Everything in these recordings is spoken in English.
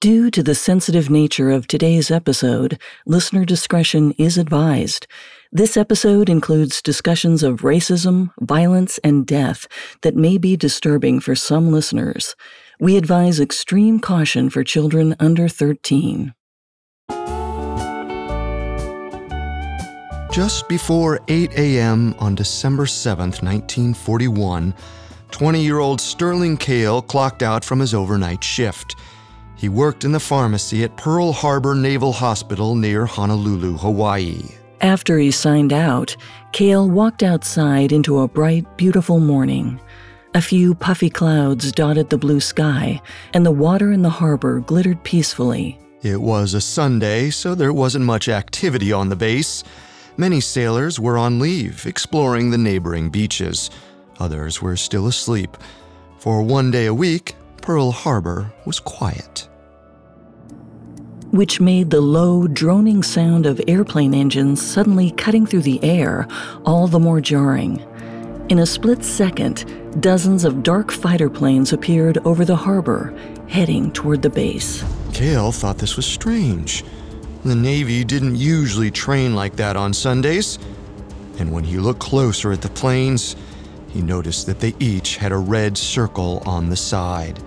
Due to the sensitive nature of today's episode, listener discretion is advised. This episode includes discussions of racism, violence, and death that may be disturbing for some listeners. We advise extreme caution for children under 13. Just before 8 a.m. on December 7th, 1941, 20 year old Sterling Cale clocked out from his overnight shift. He worked in the pharmacy at Pearl Harbor Naval Hospital near Honolulu, Hawaii. After he signed out, Cale walked outside into a bright, beautiful morning. A few puffy clouds dotted the blue sky, and the water in the harbor glittered peacefully. It was a Sunday, so there wasn't much activity on the base. Many sailors were on leave, exploring the neighboring beaches. Others were still asleep. For one day a week, Pearl Harbor was quiet which made the low, droning sound of airplane engines suddenly cutting through the air all the more jarring. In a split second, dozens of dark fighter planes appeared over the harbor, heading toward the base. Cale thought this was strange. The Navy didn't usually train like that on Sundays. And when he looked closer at the planes, he noticed that they each had a red circle on the side.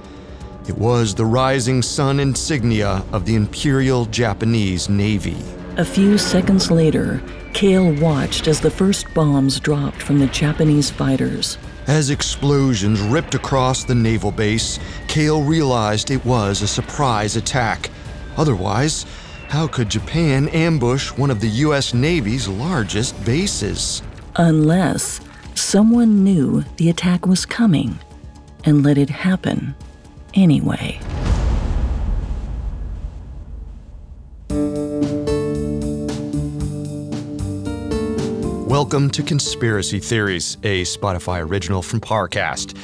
It was the rising sun insignia of the Imperial Japanese Navy. A few seconds later, Cale watched as the first bombs dropped from the Japanese fighters. As explosions ripped across the naval base, Cale realized it was a surprise attack. Otherwise, how could Japan ambush one of the U.S. Navy's largest bases? Unless someone knew the attack was coming and let it happen anyway. Welcome to Conspiracy Theories, a Spotify original from Parcast.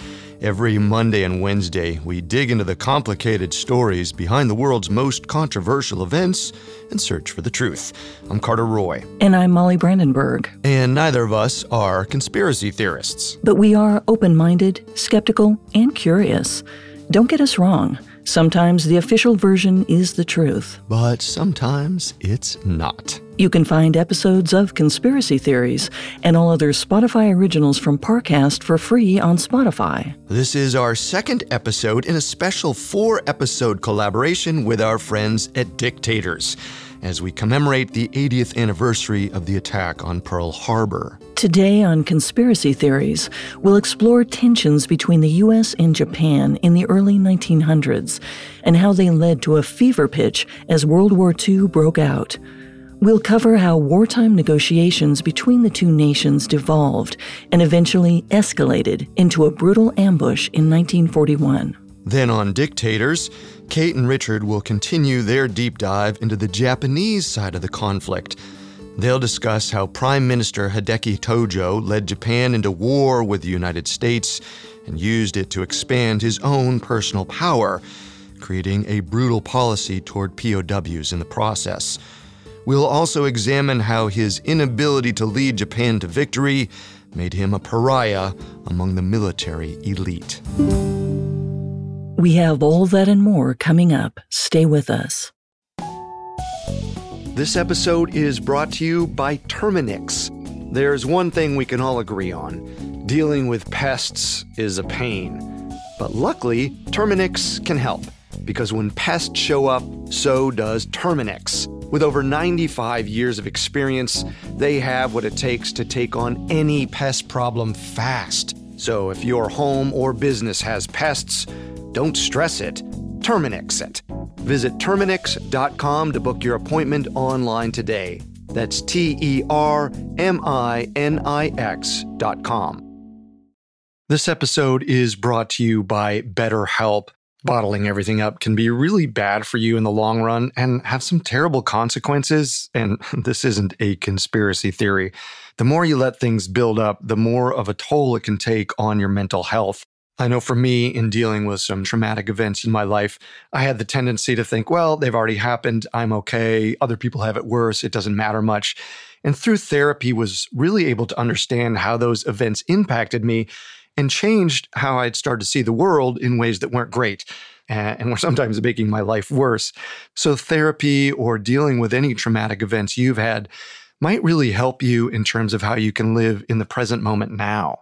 Every Monday and Wednesday, we dig into the complicated stories behind the world's most controversial events and search for the truth. I'm Carter Roy. And I'm Molly Brandenburg. And neither of us are conspiracy theorists. But we are open minded, skeptical, and curious. Don't get us wrong. Sometimes the official version is the truth. But sometimes it's not. You can find episodes of Conspiracy Theories and all other Spotify originals from Parcast for free on Spotify. This is our second episode in a special four episode collaboration with our friends at Dictators as we commemorate the 80th anniversary of the attack on Pearl Harbor. Today on Conspiracy Theories, we'll explore tensions between the U.S. and Japan in the early 1900s and how they led to a fever pitch as World War II broke out. We'll cover how wartime negotiations between the two nations devolved and eventually escalated into a brutal ambush in 1941. Then on Dictators, Kate and Richard will continue their deep dive into the Japanese side of the conflict. They'll discuss how Prime Minister Hideki Tojo led Japan into war with the United States and used it to expand his own personal power, creating a brutal policy toward POWs in the process. We'll also examine how his inability to lead Japan to victory made him a pariah among the military elite. We have all that and more coming up. Stay with us. This episode is brought to you by Terminix. There's one thing we can all agree on dealing with pests is a pain. But luckily, Terminix can help because when pests show up, so does Terminix. With over 95 years of experience, they have what it takes to take on any pest problem fast. So if your home or business has pests, don't stress it. Terminix it. Visit Terminix.com to book your appointment online today. That's T E R M I N I X.com. This episode is brought to you by BetterHelp. Bottling everything up can be really bad for you in the long run and have some terrible consequences. And this isn't a conspiracy theory. The more you let things build up, the more of a toll it can take on your mental health. I know for me, in dealing with some traumatic events in my life, I had the tendency to think, well, they've already happened. I'm okay. Other people have it worse. It doesn't matter much. And through therapy was really able to understand how those events impacted me and changed how I'd started to see the world in ways that weren't great. and were sometimes making my life worse. So, therapy or dealing with any traumatic events you've had might really help you in terms of how you can live in the present moment now.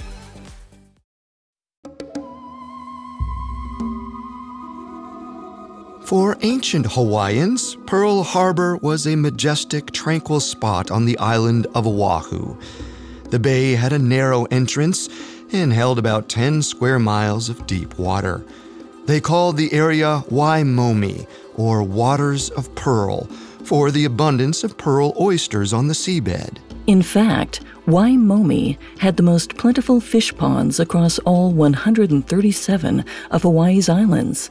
For ancient Hawaiians, Pearl Harbor was a majestic, tranquil spot on the island of Oahu. The bay had a narrow entrance and held about 10 square miles of deep water. They called the area Waimomi, or Waters of Pearl, for the abundance of pearl oysters on the seabed. In fact, Waimomi had the most plentiful fish ponds across all 137 of Hawaii's islands.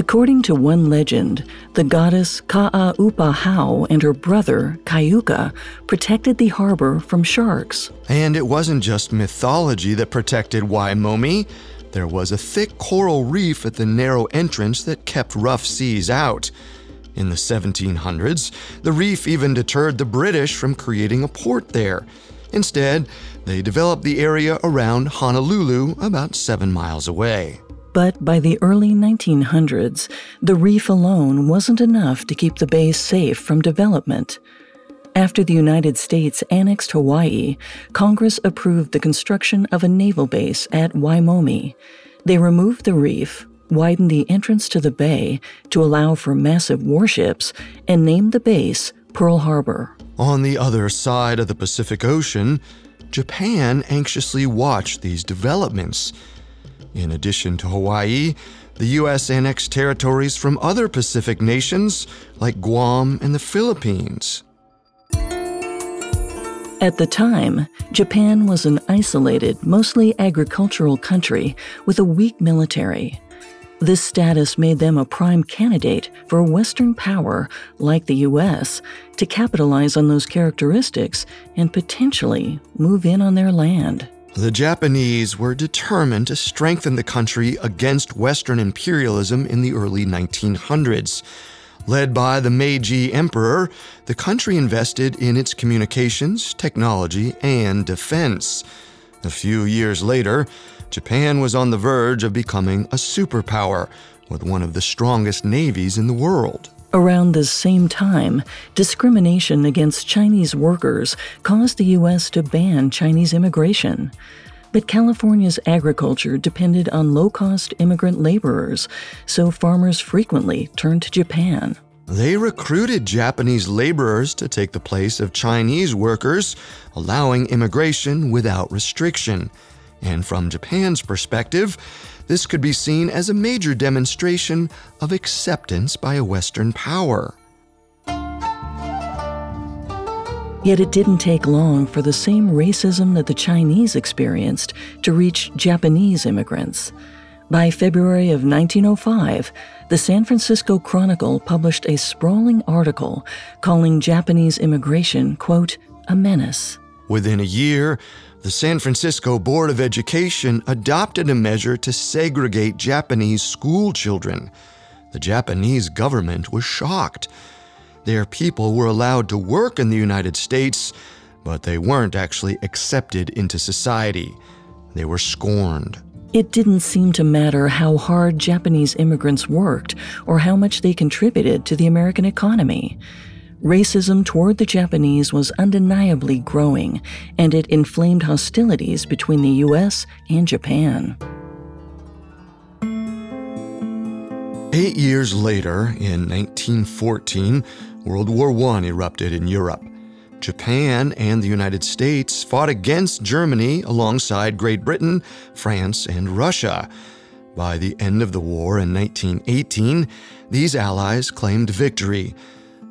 According to one legend, the goddess Ka'aupahau and her brother, Kaiuka, protected the harbor from sharks. And it wasn't just mythology that protected Waimomi. There was a thick coral reef at the narrow entrance that kept rough seas out. In the 1700s, the reef even deterred the British from creating a port there. Instead, they developed the area around Honolulu, about seven miles away. But by the early 1900s, the reef alone wasn't enough to keep the bay safe from development. After the United States annexed Hawaii, Congress approved the construction of a naval base at Waimomi. They removed the reef, widened the entrance to the bay to allow for massive warships, and named the base Pearl Harbor. On the other side of the Pacific Ocean, Japan anxiously watched these developments. In addition to Hawaii, the U.S. annexed territories from other Pacific nations like Guam and the Philippines. At the time, Japan was an isolated, mostly agricultural country with a weak military. This status made them a prime candidate for a Western power like the U.S. to capitalize on those characteristics and potentially move in on their land. The Japanese were determined to strengthen the country against Western imperialism in the early 1900s. Led by the Meiji Emperor, the country invested in its communications, technology, and defense. A few years later, Japan was on the verge of becoming a superpower with one of the strongest navies in the world. Around the same time, discrimination against Chinese workers caused the U.S. to ban Chinese immigration. But California's agriculture depended on low cost immigrant laborers, so farmers frequently turned to Japan. They recruited Japanese laborers to take the place of Chinese workers, allowing immigration without restriction. And from Japan's perspective, this could be seen as a major demonstration of acceptance by a Western power. Yet it didn't take long for the same racism that the Chinese experienced to reach Japanese immigrants. By February of 1905, the San Francisco Chronicle published a sprawling article calling Japanese immigration, quote, a menace. Within a year, the San Francisco Board of Education adopted a measure to segregate Japanese school children. The Japanese government was shocked. Their people were allowed to work in the United States, but they weren't actually accepted into society. They were scorned. It didn't seem to matter how hard Japanese immigrants worked or how much they contributed to the American economy. Racism toward the Japanese was undeniably growing, and it inflamed hostilities between the U.S. and Japan. Eight years later, in 1914, World War I erupted in Europe. Japan and the United States fought against Germany alongside Great Britain, France, and Russia. By the end of the war in 1918, these allies claimed victory,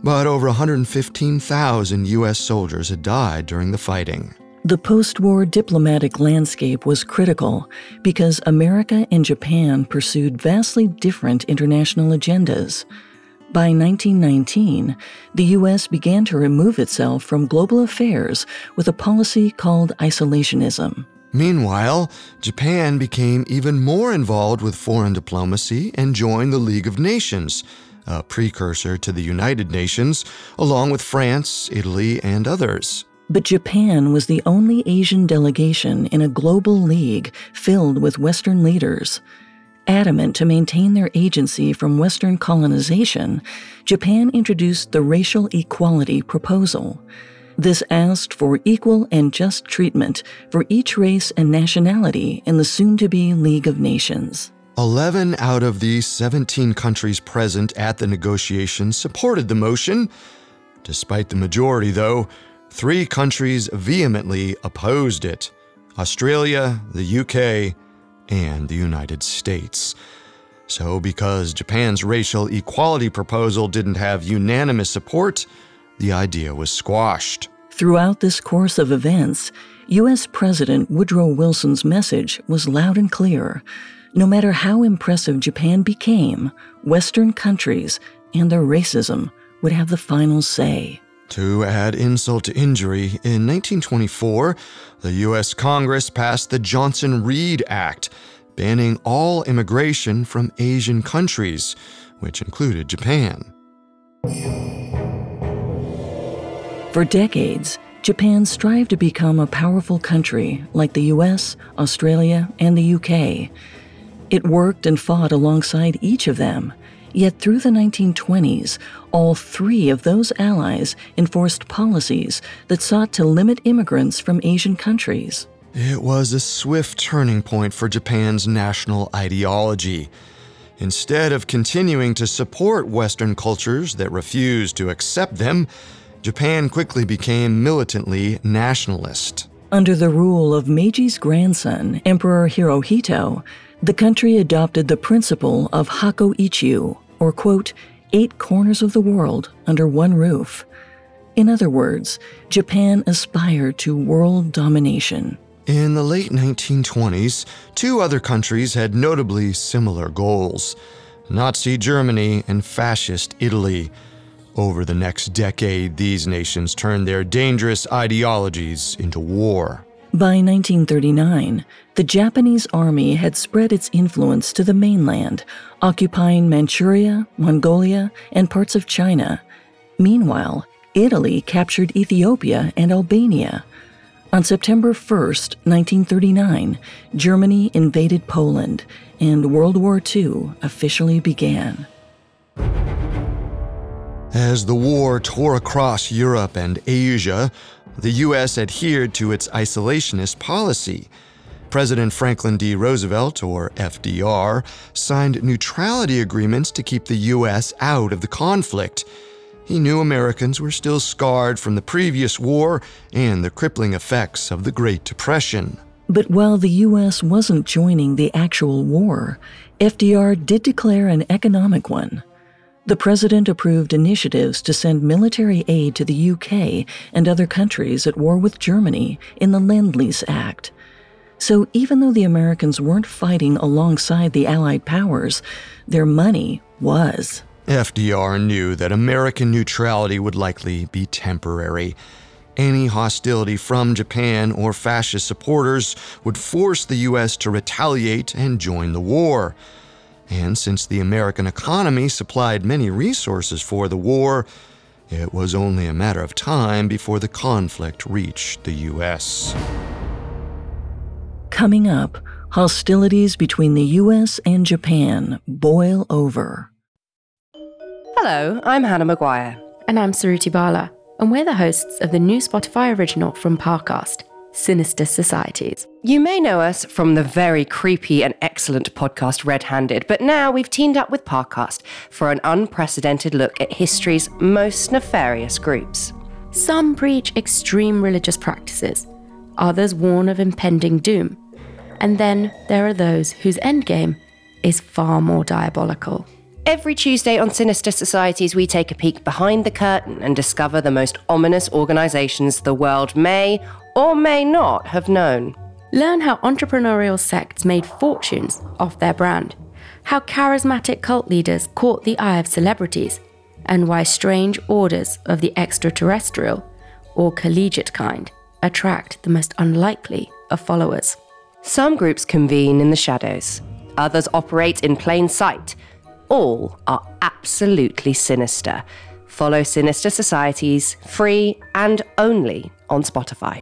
but over 115,000 U.S. soldiers had died during the fighting. The post war diplomatic landscape was critical because America and Japan pursued vastly different international agendas. By 1919, the U.S. began to remove itself from global affairs with a policy called isolationism. Meanwhile, Japan became even more involved with foreign diplomacy and joined the League of Nations, a precursor to the United Nations, along with France, Italy, and others. But Japan was the only Asian delegation in a global league filled with Western leaders. Adamant to maintain their agency from Western colonization, Japan introduced the Racial Equality Proposal. This asked for equal and just treatment for each race and nationality in the soon to be League of Nations. 11 out of the 17 countries present at the negotiations supported the motion. Despite the majority, though, three countries vehemently opposed it Australia, the UK, and the United States. So, because Japan's racial equality proposal didn't have unanimous support, the idea was squashed. Throughout this course of events, U.S. President Woodrow Wilson's message was loud and clear. No matter how impressive Japan became, Western countries and their racism would have the final say. To add insult to injury, in 1924, the U.S. Congress passed the Johnson Reed Act, banning all immigration from Asian countries, which included Japan. For decades, Japan strived to become a powerful country like the US, Australia, and the UK. It worked and fought alongside each of them, yet through the 1920s, all three of those allies enforced policies that sought to limit immigrants from Asian countries. It was a swift turning point for Japan's national ideology. Instead of continuing to support Western cultures that refused to accept them, Japan quickly became militantly nationalist. Under the rule of Meiji's grandson, Emperor Hirohito, the country adopted the principle of Hakko Ichiu, or quote, eight corners of the world under one roof. In other words, Japan aspired to world domination. In the late 1920s, two other countries had notably similar goals Nazi Germany and Fascist Italy. Over the next decade, these nations turned their dangerous ideologies into war. By 1939, the Japanese army had spread its influence to the mainland, occupying Manchuria, Mongolia, and parts of China. Meanwhile, Italy captured Ethiopia and Albania. On September 1, 1939, Germany invaded Poland, and World War II officially began. As the war tore across Europe and Asia, the U.S. adhered to its isolationist policy. President Franklin D. Roosevelt, or FDR, signed neutrality agreements to keep the U.S. out of the conflict. He knew Americans were still scarred from the previous war and the crippling effects of the Great Depression. But while the U.S. wasn't joining the actual war, FDR did declare an economic one. The president approved initiatives to send military aid to the UK and other countries at war with Germany in the Lend Lease Act. So even though the Americans weren't fighting alongside the Allied powers, their money was. FDR knew that American neutrality would likely be temporary. Any hostility from Japan or fascist supporters would force the U.S. to retaliate and join the war. And since the American economy supplied many resources for the war, it was only a matter of time before the conflict reached the U.S. Coming up, hostilities between the U.S. and Japan boil over. Hello, I'm Hannah Maguire. And I'm Suruthi Bala, and we're the hosts of the new Spotify original from Parcast. Sinister Societies. You may know us from the very creepy and excellent podcast Red Handed, but now we've teamed up with Parcast for an unprecedented look at history's most nefarious groups. Some preach extreme religious practices, others warn of impending doom, and then there are those whose endgame is far more diabolical. Every Tuesday on Sinister Societies, we take a peek behind the curtain and discover the most ominous organizations the world may or may not have known. Learn how entrepreneurial sects made fortunes off their brand, how charismatic cult leaders caught the eye of celebrities, and why strange orders of the extraterrestrial or collegiate kind attract the most unlikely of followers. Some groups convene in the shadows, others operate in plain sight. All are absolutely sinister. Follow Sinister Societies free and only on Spotify.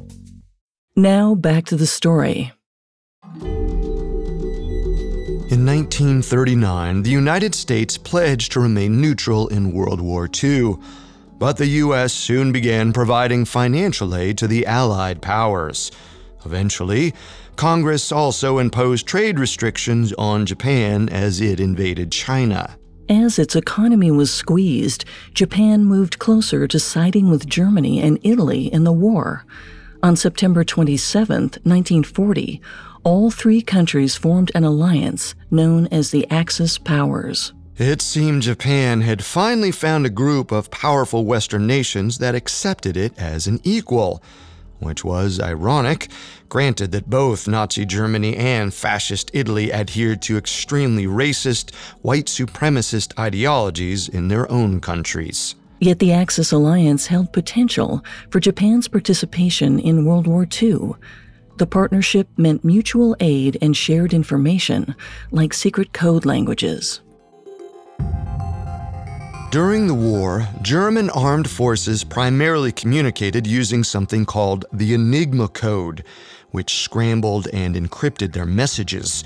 Now back to the story. In 1939, the United States pledged to remain neutral in World War II, but the U.S. soon began providing financial aid to the Allied powers. Eventually, Congress also imposed trade restrictions on Japan as it invaded China. As its economy was squeezed, Japan moved closer to siding with Germany and Italy in the war. On September 27, 1940, all three countries formed an alliance known as the Axis Powers. It seemed Japan had finally found a group of powerful Western nations that accepted it as an equal, which was ironic, granted that both Nazi Germany and Fascist Italy adhered to extremely racist, white supremacist ideologies in their own countries. Yet the Axis alliance held potential for Japan's participation in World War II. The partnership meant mutual aid and shared information, like secret code languages. During the war, German armed forces primarily communicated using something called the Enigma Code, which scrambled and encrypted their messages.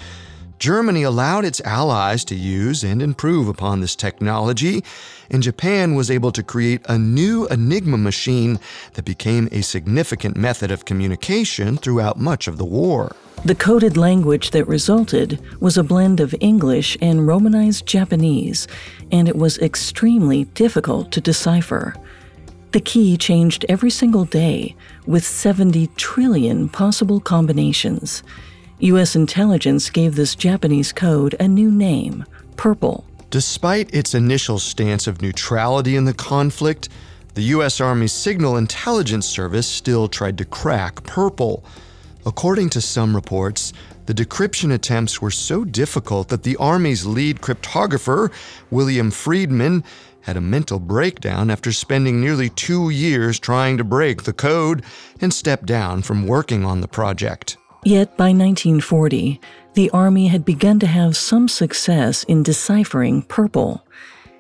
Germany allowed its allies to use and improve upon this technology, and Japan was able to create a new Enigma machine that became a significant method of communication throughout much of the war. The coded language that resulted was a blend of English and Romanized Japanese, and it was extremely difficult to decipher. The key changed every single day, with 70 trillion possible combinations. U.S. intelligence gave this Japanese code a new name Purple. Despite its initial stance of neutrality in the conflict, the U.S. Army's Signal Intelligence Service still tried to crack Purple. According to some reports, the decryption attempts were so difficult that the Army's lead cryptographer, William Friedman, had a mental breakdown after spending nearly two years trying to break the code and stepped down from working on the project. Yet by 1940, the Army had begun to have some success in deciphering purple.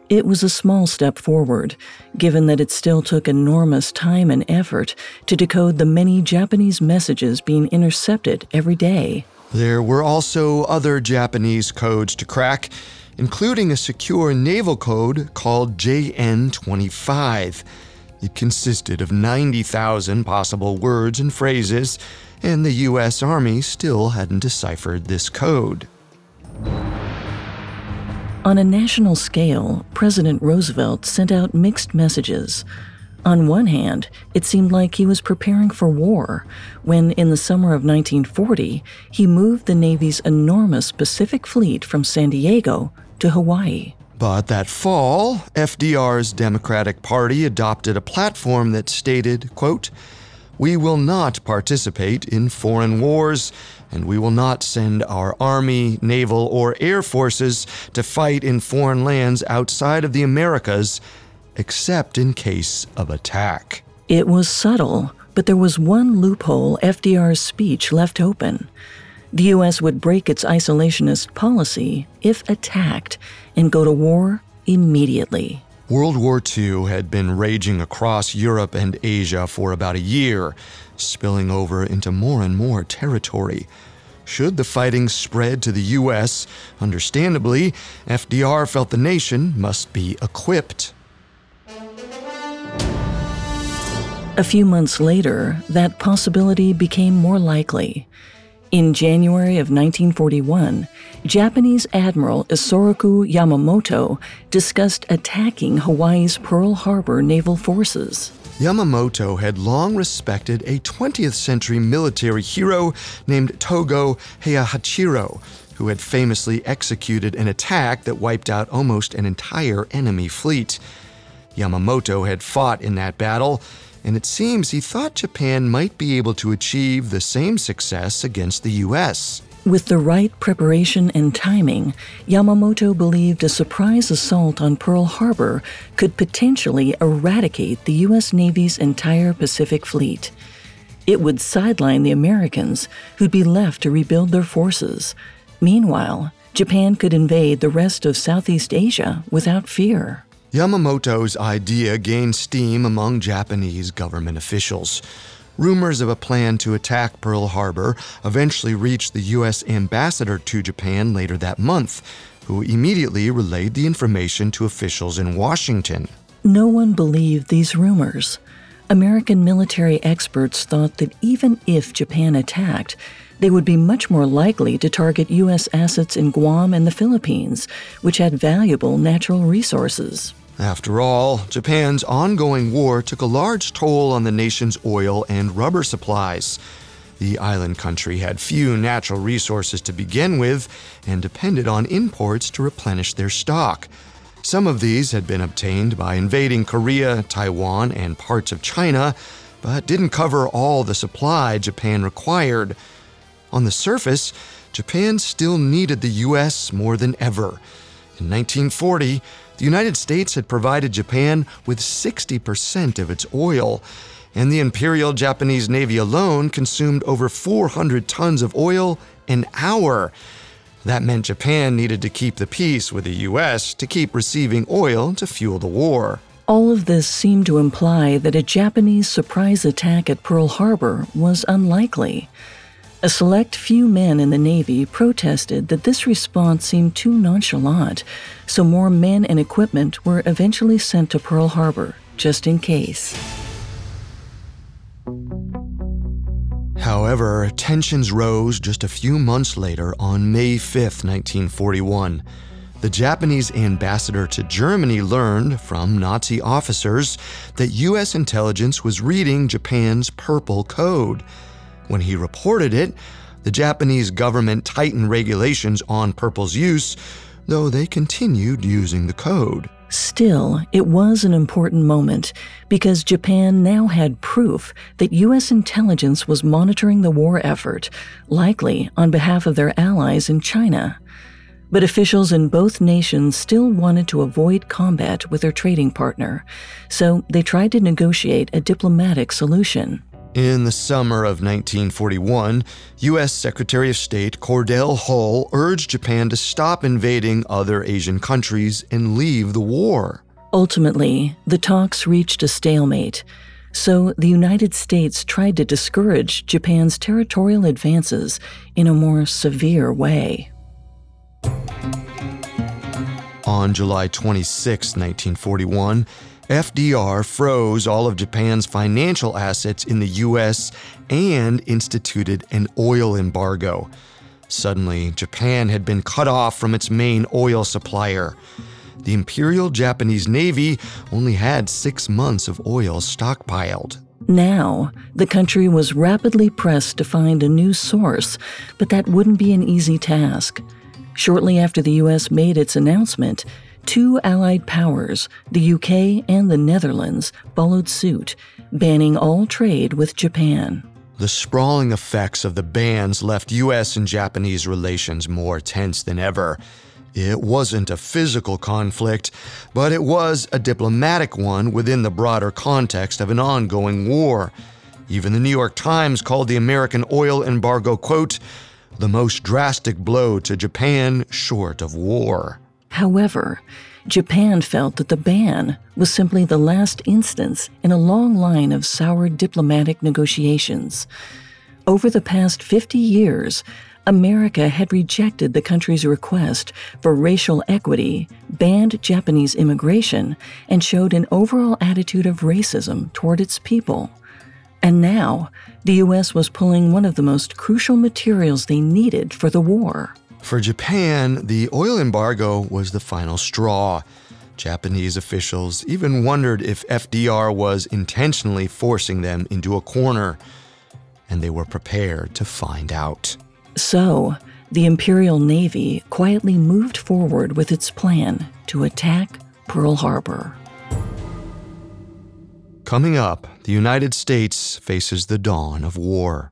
It was a small step forward, given that it still took enormous time and effort to decode the many Japanese messages being intercepted every day. There were also other Japanese codes to crack, including a secure naval code called JN 25. It consisted of 90,000 possible words and phrases and the U.S. Army still hadn't deciphered this code. On a national scale, President Roosevelt sent out mixed messages. On one hand, it seemed like he was preparing for war when, in the summer of 1940, he moved the Navy's enormous Pacific Fleet from San Diego to Hawaii. But that fall, FDR's Democratic Party adopted a platform that stated, quote, "We will not participate in foreign wars and we will not send our army, naval, or air forces to fight in foreign lands outside of the Americas except in case of attack." It was subtle, but there was one loophole FDR's speech left open. The U.S. would break its isolationist policy if attacked and go to war immediately. World War II had been raging across Europe and Asia for about a year, spilling over into more and more territory. Should the fighting spread to the U.S., understandably, FDR felt the nation must be equipped. A few months later, that possibility became more likely. In January of 1941, Japanese Admiral Isoroku Yamamoto discussed attacking Hawaii's Pearl Harbor naval forces. Yamamoto had long respected a 20th century military hero named Togo Heihachiro, who had famously executed an attack that wiped out almost an entire enemy fleet. Yamamoto had fought in that battle and it seems he thought Japan might be able to achieve the same success against the U.S. With the right preparation and timing, Yamamoto believed a surprise assault on Pearl Harbor could potentially eradicate the U.S. Navy's entire Pacific Fleet. It would sideline the Americans, who'd be left to rebuild their forces. Meanwhile, Japan could invade the rest of Southeast Asia without fear. Yamamoto's idea gained steam among Japanese government officials. Rumors of a plan to attack Pearl Harbor eventually reached the U.S. ambassador to Japan later that month, who immediately relayed the information to officials in Washington. No one believed these rumors. American military experts thought that even if Japan attacked, they would be much more likely to target U.S. assets in Guam and the Philippines, which had valuable natural resources. After all, Japan's ongoing war took a large toll on the nation's oil and rubber supplies. The island country had few natural resources to begin with and depended on imports to replenish their stock. Some of these had been obtained by invading Korea, Taiwan, and parts of China, but didn't cover all the supply Japan required. On the surface, Japan still needed the U.S. more than ever. In 1940, the United States had provided Japan with 60% of its oil, and the Imperial Japanese Navy alone consumed over 400 tons of oil an hour. That meant Japan needed to keep the peace with the U.S. to keep receiving oil to fuel the war. All of this seemed to imply that a Japanese surprise attack at Pearl Harbor was unlikely. A select few men in the Navy protested that this response seemed too nonchalant, so more men and equipment were eventually sent to Pearl Harbor, just in case. However, tensions rose just a few months later on May 5, 1941. The Japanese ambassador to Germany learned from Nazi officers that U.S. intelligence was reading Japan's Purple Code when he reported it, the Japanese government tightened regulations on Purple's use, though they continued using the code. Still, it was an important moment because Japan now had proof that U.S. intelligence was monitoring the war effort, likely on behalf of their allies in China. But officials in both nations still wanted to avoid combat with their trading partner, so they tried to negotiate a diplomatic solution. In the summer of 1941, U.S. Secretary of State Cordell Hull urged Japan to stop invading other Asian countries and leave the war. Ultimately, the talks reached a stalemate, so the United States tried to discourage Japan's territorial advances in a more severe way. On July 26, 1941, FDR froze all of Japan's financial assets in the US and instituted an oil embargo. Suddenly, Japan had been cut off from its main oil supplier. the Imperial Japanese Navy only had six months of oil stockpiled. Now, the country was rapidly pressed to find a new source, but that wouldn't be an easy task. Shortly after the U.S. made its announcement, two Allied powers, the UK and the Netherlands, followed suit, banning all trade with Japan. The sprawling effects of the bans left U.S. and Japanese relations more tense than ever. It wasn't a physical conflict, but it was a diplomatic one within the broader context of an ongoing war. Even the New York Times called the American oil embargo, quote, the most drastic blow to Japan short of war. However, Japan felt that the ban was simply the last instance in a long line of sour diplomatic negotiations. Over the past 50 years, America had rejected the country's request for racial equity, banned Japanese immigration, and showed an overall attitude of racism toward its people. And now, the U.S. was pulling one of the most crucial materials they needed for the war. For Japan, the oil embargo was the final straw. Japanese officials even wondered if FDR was intentionally forcing them into a corner, and they were prepared to find out. So, the Imperial Navy quietly moved forward with its plan to attack Pearl Harbor. Coming up, the United States faces the dawn of war.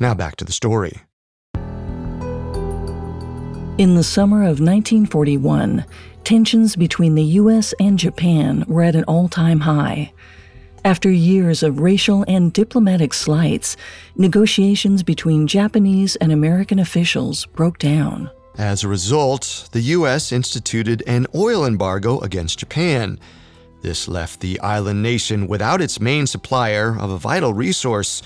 Now back to the story. In the summer of 1941, tensions between the U.S. and Japan were at an all time high. After years of racial and diplomatic slights, negotiations between Japanese and American officials broke down. As a result, the U.S. instituted an oil embargo against Japan. This left the island nation without its main supplier of a vital resource.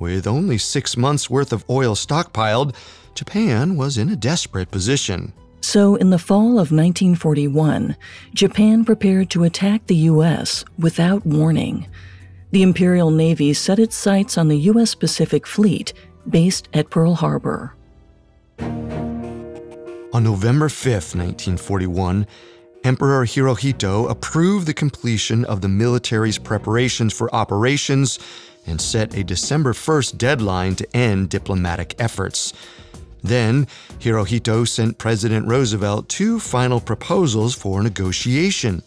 With only six months' worth of oil stockpiled, Japan was in a desperate position. So, in the fall of 1941, Japan prepared to attack the U.S. without warning. The Imperial Navy set its sights on the U.S. Pacific Fleet, based at Pearl Harbor. On November 5, 1941, Emperor Hirohito approved the completion of the military's preparations for operations and set a December 1st deadline to end diplomatic efforts. Then, Hirohito sent President Roosevelt two final proposals for negotiation.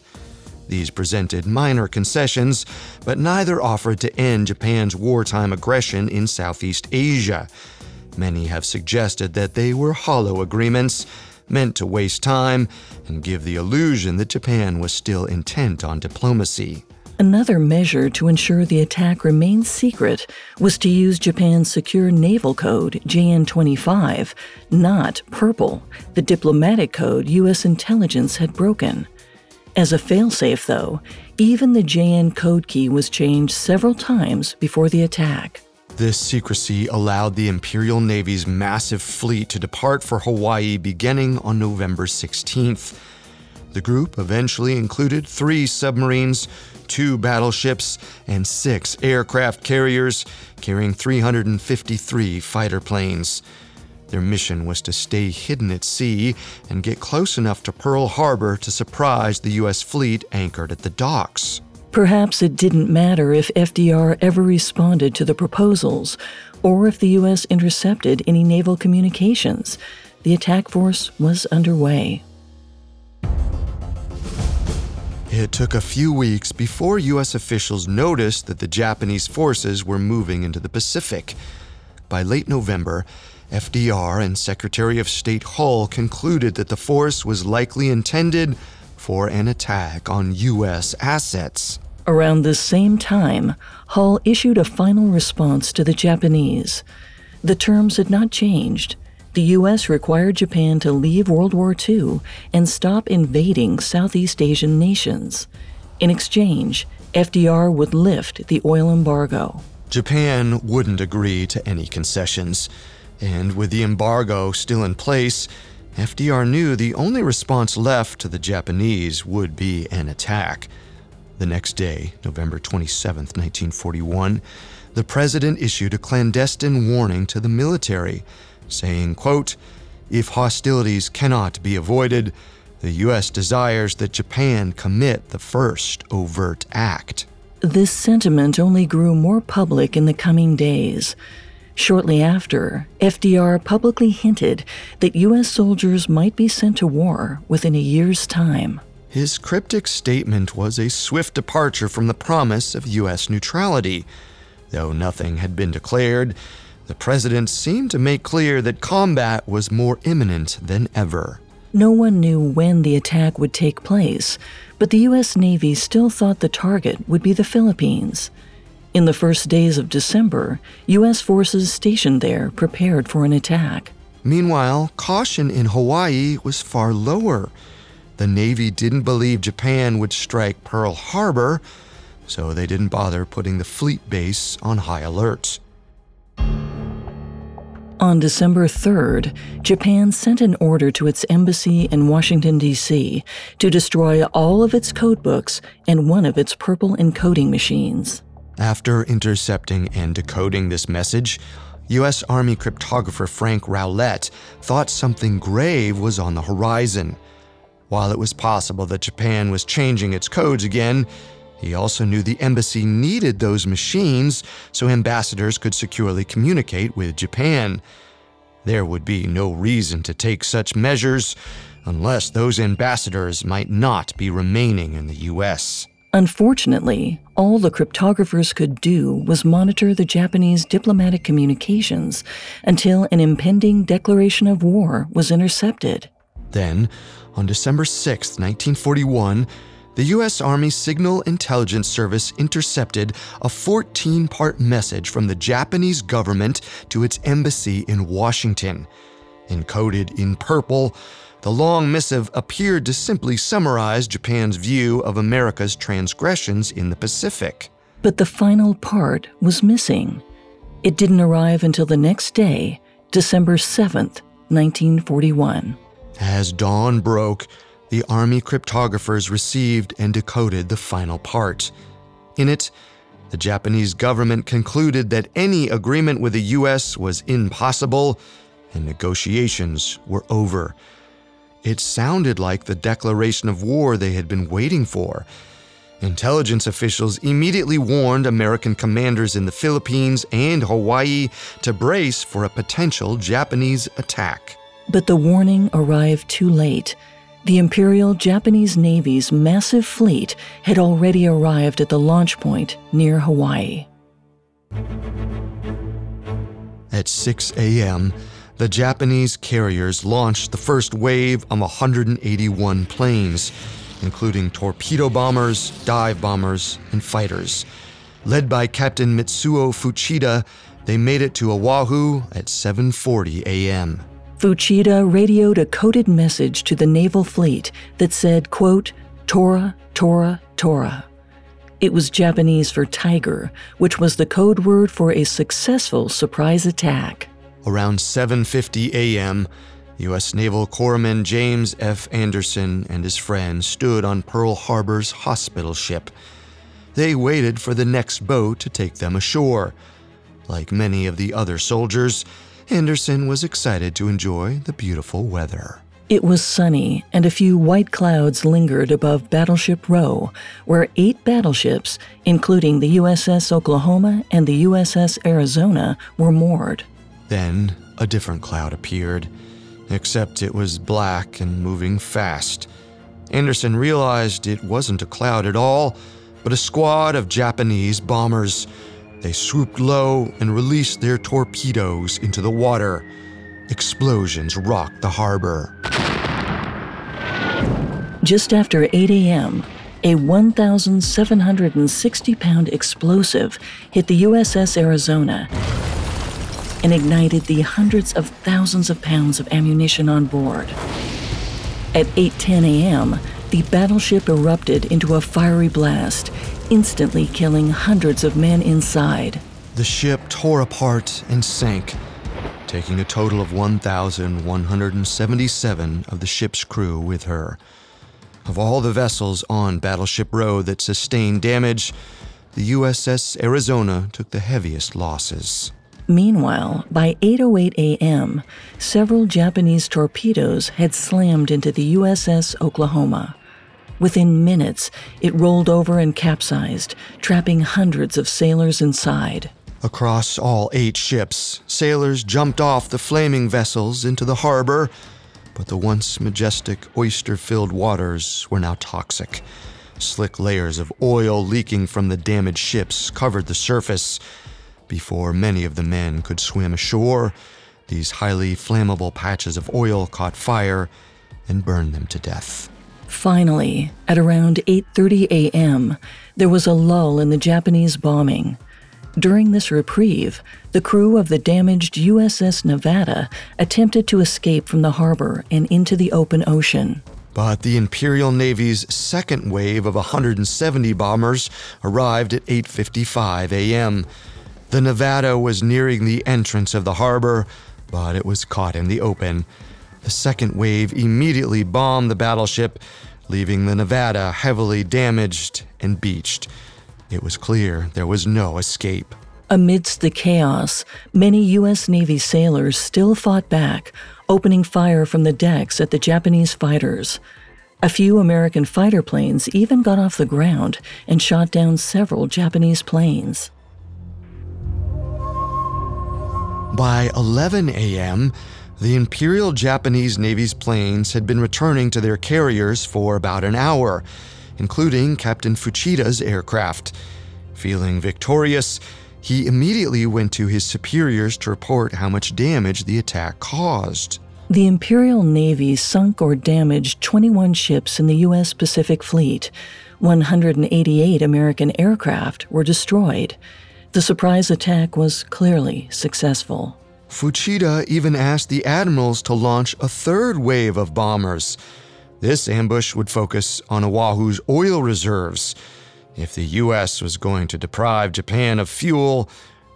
These presented minor concessions, but neither offered to end Japan's wartime aggression in Southeast Asia. Many have suggested that they were hollow agreements, meant to waste time and give the illusion that Japan was still intent on diplomacy. Another measure to ensure the attack remained secret was to use Japan's secure naval code, JN 25, not Purple, the diplomatic code U.S. intelligence had broken. As a failsafe, though, even the JN code key was changed several times before the attack. This secrecy allowed the Imperial Navy's massive fleet to depart for Hawaii beginning on November 16th. The group eventually included three submarines, two battleships, and six aircraft carriers carrying 353 fighter planes. Their mission was to stay hidden at sea and get close enough to Pearl Harbor to surprise the U.S. fleet anchored at the docks. Perhaps it didn't matter if FDR ever responded to the proposals or if the U.S. intercepted any naval communications. The attack force was underway. It took a few weeks before U.S. officials noticed that the Japanese forces were moving into the Pacific. By late November, FDR and Secretary of State Hull concluded that the force was likely intended for an attack on U.S. assets. Around this same time, Hull issued a final response to the Japanese. The terms had not changed. the U.S. required Japan to leave World War II and stop invading Southeast Asian nations. In exchange, FDR would lift the oil embargo. Japan wouldn't agree to any concessions, and with the embargo still in place, FDR knew the only response left to the Japanese would be an attack. The next day, November 27, 1941, the president issued a clandestine warning to the military, saying, quote, If hostilities cannot be avoided, the U.S. desires that Japan commit the first overt act. This sentiment only grew more public in the coming days. Shortly after, FDR publicly hinted that U.S. soldiers might be sent to war within a year's time. His cryptic statement was a swift departure from the promise of U.S. neutrality. Though nothing had been declared, the president seemed to make clear that combat was more imminent than ever. No one knew when the attack would take place, but the U.S. Navy still thought the target would be the Philippines. In the first days of December, U.S. forces stationed there prepared for an attack. Meanwhile, caution in Hawaii was far lower. The Navy didn't believe Japan would strike Pearl Harbor, so they didn't bother putting the fleet base on high alert. On December 3rd, Japan sent an order to its embassy in Washington, D.C. to destroy all of its codebooks and one of its purple encoding machines. After intercepting and decoding this message, U.S. Army cryptographer Frank Rowlett thought something grave was on the horizon. While it was possible that Japan was changing its codes again, he also knew the embassy needed those machines so ambassadors could securely communicate with Japan. There would be no reason to take such measures unless those ambassadors might not be remaining in the U.S. Unfortunately, all the cryptographers could do was monitor the Japanese diplomatic communications until an impending declaration of war was intercepted. Then, on December 6, 1941, the U.S. Army Signal Intelligence Service intercepted a 14 part message from the Japanese government to its embassy in Washington. Encoded in purple, the long missive appeared to simply summarize Japan's view of America's transgressions in the Pacific. But the final part was missing. It didn't arrive until the next day, December 7th, 1941. As dawn broke, the Army cryptographers received and decoded the final part. In it, the Japanese government concluded that any agreement with the U.S. was impossible and negotiations were over. It sounded like the declaration of war they had been waiting for. Intelligence officials immediately warned American commanders in the Philippines and Hawaii to brace for a potential Japanese attack. But the warning arrived too late. The Imperial Japanese Navy's massive fleet had already arrived at the launch point near Hawaii. At 6 a.m., the Japanese carriers launched the first wave of 181 planes, including torpedo bombers, dive bombers, and fighters. Led by Captain Mitsuo Fuchida, they made it to Oahu at 7:40 a.m. Fuchida radioed a coded message to the naval fleet that said, quote, Tora, Tora, Tora. It was Japanese for tiger, which was the code word for a successful surprise attack. Around 7:50 a.m., U.S. Naval Corpsman James F. Anderson and his friends stood on Pearl Harbor's hospital ship. They waited for the next boat to take them ashore. Like many of the other soldiers, Anderson was excited to enjoy the beautiful weather. It was sunny, and a few white clouds lingered above Battleship Row, where eight battleships, including the USS Oklahoma and the USS Arizona, were moored. Then a different cloud appeared, except it was black and moving fast. Anderson realized it wasn't a cloud at all, but a squad of Japanese bombers. They swooped low and released their torpedoes into the water. Explosions rocked the harbor. Just after 8 a.m., a 1,760 pound explosive hit the USS Arizona and ignited the hundreds of thousands of pounds of ammunition on board. At 8:10 a.m., the battleship erupted into a fiery blast, instantly killing hundreds of men inside. The ship tore apart and sank, taking a total of 1,177 of the ship's crew with her. Of all the vessels on Battleship Row that sustained damage, the USS Arizona took the heaviest losses. Meanwhile, by 8:08 a.m., several Japanese torpedoes had slammed into the USS Oklahoma. Within minutes, it rolled over and capsized, trapping hundreds of sailors inside. Across all eight ships, sailors jumped off the flaming vessels into the harbor, but the once majestic oyster filled waters were now toxic. Slick layers of oil leaking from the damaged ships covered the surface. Before many of the men could swim ashore, these highly flammable patches of oil caught fire and burned them to death. Finally, at around 8:30 a.m., there was a lull in the Japanese bombing. During this reprieve, the crew of the damaged USS Nevada attempted to escape from the harbor and into the open ocean. But the Imperial Navy's second wave of 170 bombers arrived at 8:55 a.m. The Nevada was nearing the entrance of the harbor, but it was caught in the open. The second wave immediately bombed the battleship, leaving the Nevada heavily damaged and beached. It was clear there was no escape. Amidst the chaos, many U.S. Navy sailors still fought back, opening fire from the decks at the Japanese fighters. A few American fighter planes even got off the ground and shot down several Japanese planes. By 11 a.m., the Imperial Japanese Navy's planes had been returning to their carriers for about an hour, including Captain Fuchida's aircraft. Feeling victorious, he immediately went to his superiors to report how much damage the attack caused. The Imperial Navy sunk or damaged 21 ships in the U.S. Pacific Fleet. 188 American aircraft were destroyed. The surprise attack was clearly successful. Fuchida even asked the admirals to launch a third wave of bombers. This ambush would focus on Oahu's oil reserves. If the U.S. was going to deprive Japan of fuel,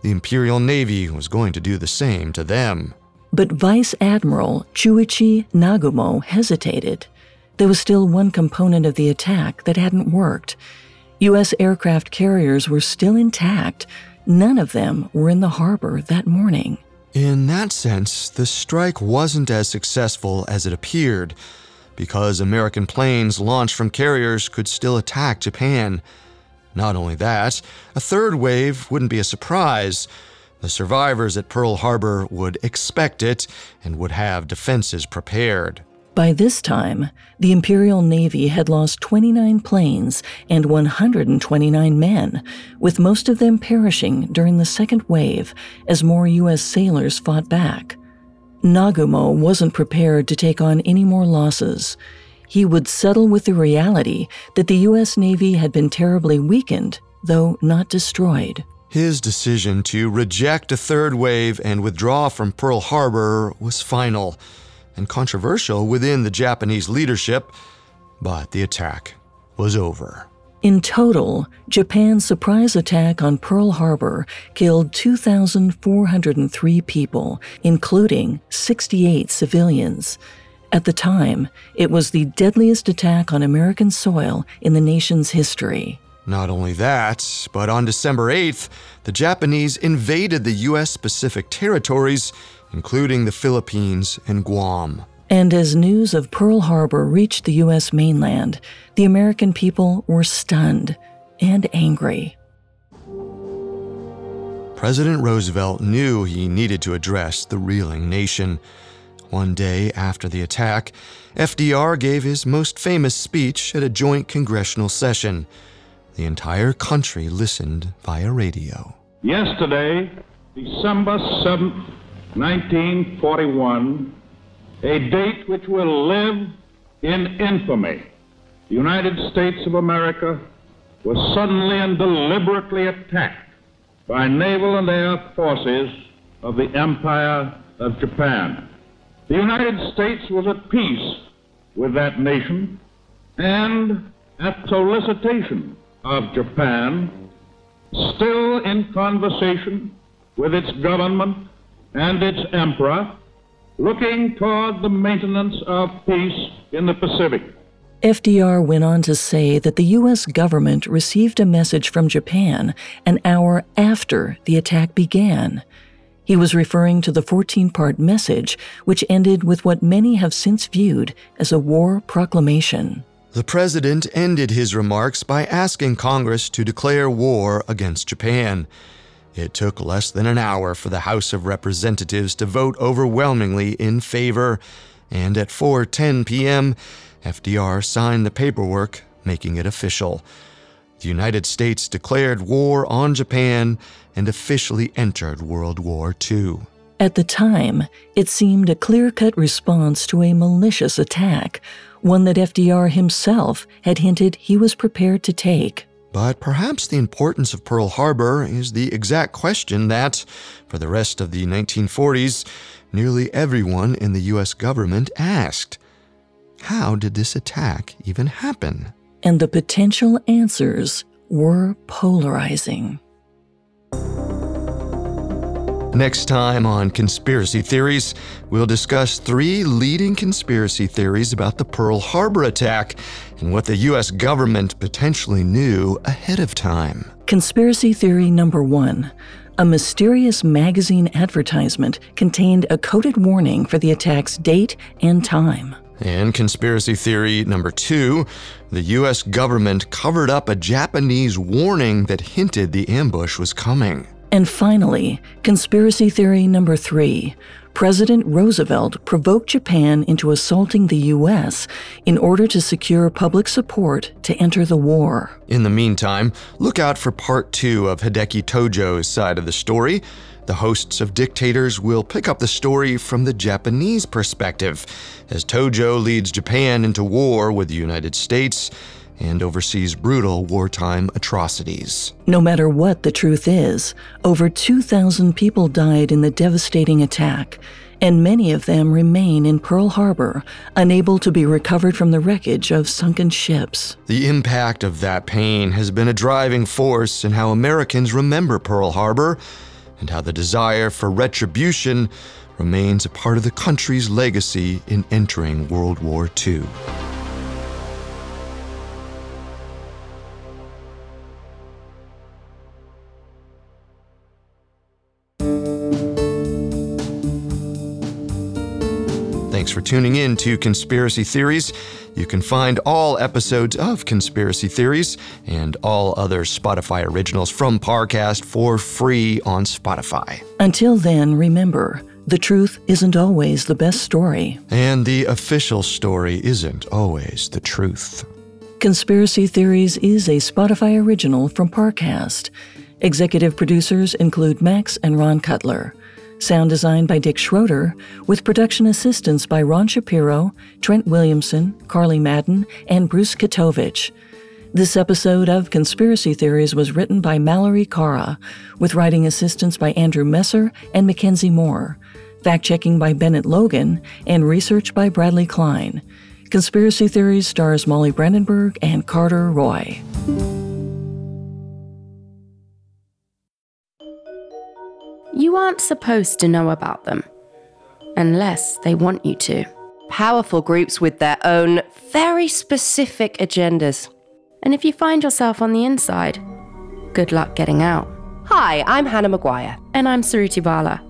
the Imperial Navy was going to do the same to them. But Vice Admiral Chuichi Nagumo hesitated. There was still one component of the attack that hadn't worked. U.S. aircraft carriers were still intact. None of them were in the harbor that morning. In that sense, the strike wasn't as successful as it appeared, because American planes launched from carriers could still attack Japan. Not only that, a third wave wouldn't be a surprise. The survivors at Pearl Harbor would expect it and would have defenses prepared. By this time, the Imperial Navy had lost 29 planes and 129 men, with most of them perishing during the second wave as more U.S. sailors fought back. Nagumo wasn't prepared to take on any more losses. He would settle with the reality that the U.S. Navy had been terribly weakened, though not destroyed. His decision to reject a third wave and withdraw from Pearl Harbor was final and controversial within the Japanese leadership, but the attack was over. In total, Japan's surprise attack on Pearl Harbor killed 2,403 people, including 68 civilians. At the time, it was the deadliest attack on American soil in the nation's history. Not only that, but on December 8th, the Japanese invaded the U.S. Pacific territories including the Philippines and Guam. And as news of Pearl Harbor reached the U.S. mainland, the American people were stunned and angry. President Roosevelt knew he needed to address the reeling nation. One day after the attack, FDR gave his most famous speech at a joint congressional session. The entire country listened via radio. Yesterday, December 7th, 1941, a date which will live in infamy. The United States of America was suddenly and deliberately attacked by naval and air forces of the Empire of Japan. The United States was at peace with that nation and, at solicitation of Japan, still in conversation with its government and its emperor, looking toward the maintenance of peace in the Pacific. FDR went on to say that the U.S. government received a message from Japan an hour after the attack began. He was referring to the 14 part message, which ended with what many have since viewed as a war proclamation. The president ended his remarks by asking Congress to declare war against Japan. It took less than an hour for the House of Representatives to vote overwhelmingly in favor, and at 4:10 p.m., FDR signed the paperwork, making it official. The United States declared war on Japan and officially entered World War II. At the time, it seemed a clear cut response to a malicious attack, one that FDR himself had hinted he was prepared to take. But perhaps the importance of Pearl Harbor is the exact question that, for the rest of the 1940s, nearly everyone in the U.S. government asked. How did this attack even happen? And the potential answers were polarizing. Next time on Conspiracy Theories, we'll discuss three leading conspiracy theories about the Pearl Harbor attack and what the U.S. government potentially knew ahead of time. Conspiracy theory number one a mysterious magazine advertisement contained a coded warning for the attack's date and time. And conspiracy theory number two the US government covered up a Japanese warning that hinted the ambush was coming. And finally, conspiracy theory number three President Roosevelt provoked Japan into assaulting the U.S. in order to secure public support to enter the war. In the meantime, look out for part two of Hideki Tojo's side of the story. The hosts of Dictators will pick up the story from the Japanese perspective, as Tojo leads Japan into war with the United States and oversees brutal wartime atrocities. No matter what the truth is, over 2,000 people died in the devastating attack, and many of them remain in Pearl Harbor, unable to be recovered from the wreckage of sunken ships. The impact of that pain has been a driving force in how Americans remember Pearl Harbor and how the desire for retribution remains a part of the country's legacy in entering World War II. Thanks for tuning in to Conspiracy Theories. You can find all episodes of Conspiracy Theories and all other Spotify originals from Parcast for free on Spotify. Until then, remember the truth isn't always the best story. And the official story isn't always the truth. Conspiracy Theories is a Spotify original from Parcast. Executive producers include Max and Ron Cutler. Sound design by Dick Schroeder, with production assistance by Ron Shapiro, Trent Williamson, Carly Madden, and Bruce Katovich. This episode of Conspiracy Theories was written by Mallory Cara, with writing assistance by Andrew Messer and Mackenzie Moore, fact checking by Bennett Logan, and research by Bradley Klein. Conspiracy Theories stars Molly Brandenburg and Carter Roy. You aren't supposed to know about them unless they want you to. Powerful groups with their own very specific agendas. And if you find yourself on the inside, good luck getting out. Hi, I'm Hannah Maguire. And I'm Suruthi Bala.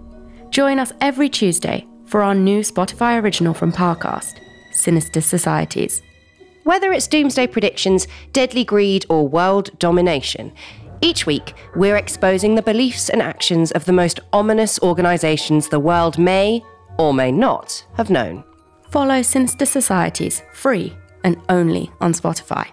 Join us every Tuesday for our new Spotify original from Parcast, Sinister Societies. Whether it's doomsday predictions, deadly greed, or world domination, each week, we're exposing the beliefs and actions of the most ominous organizations the world may or may not have known. Follow Sinister Societies free and only on Spotify.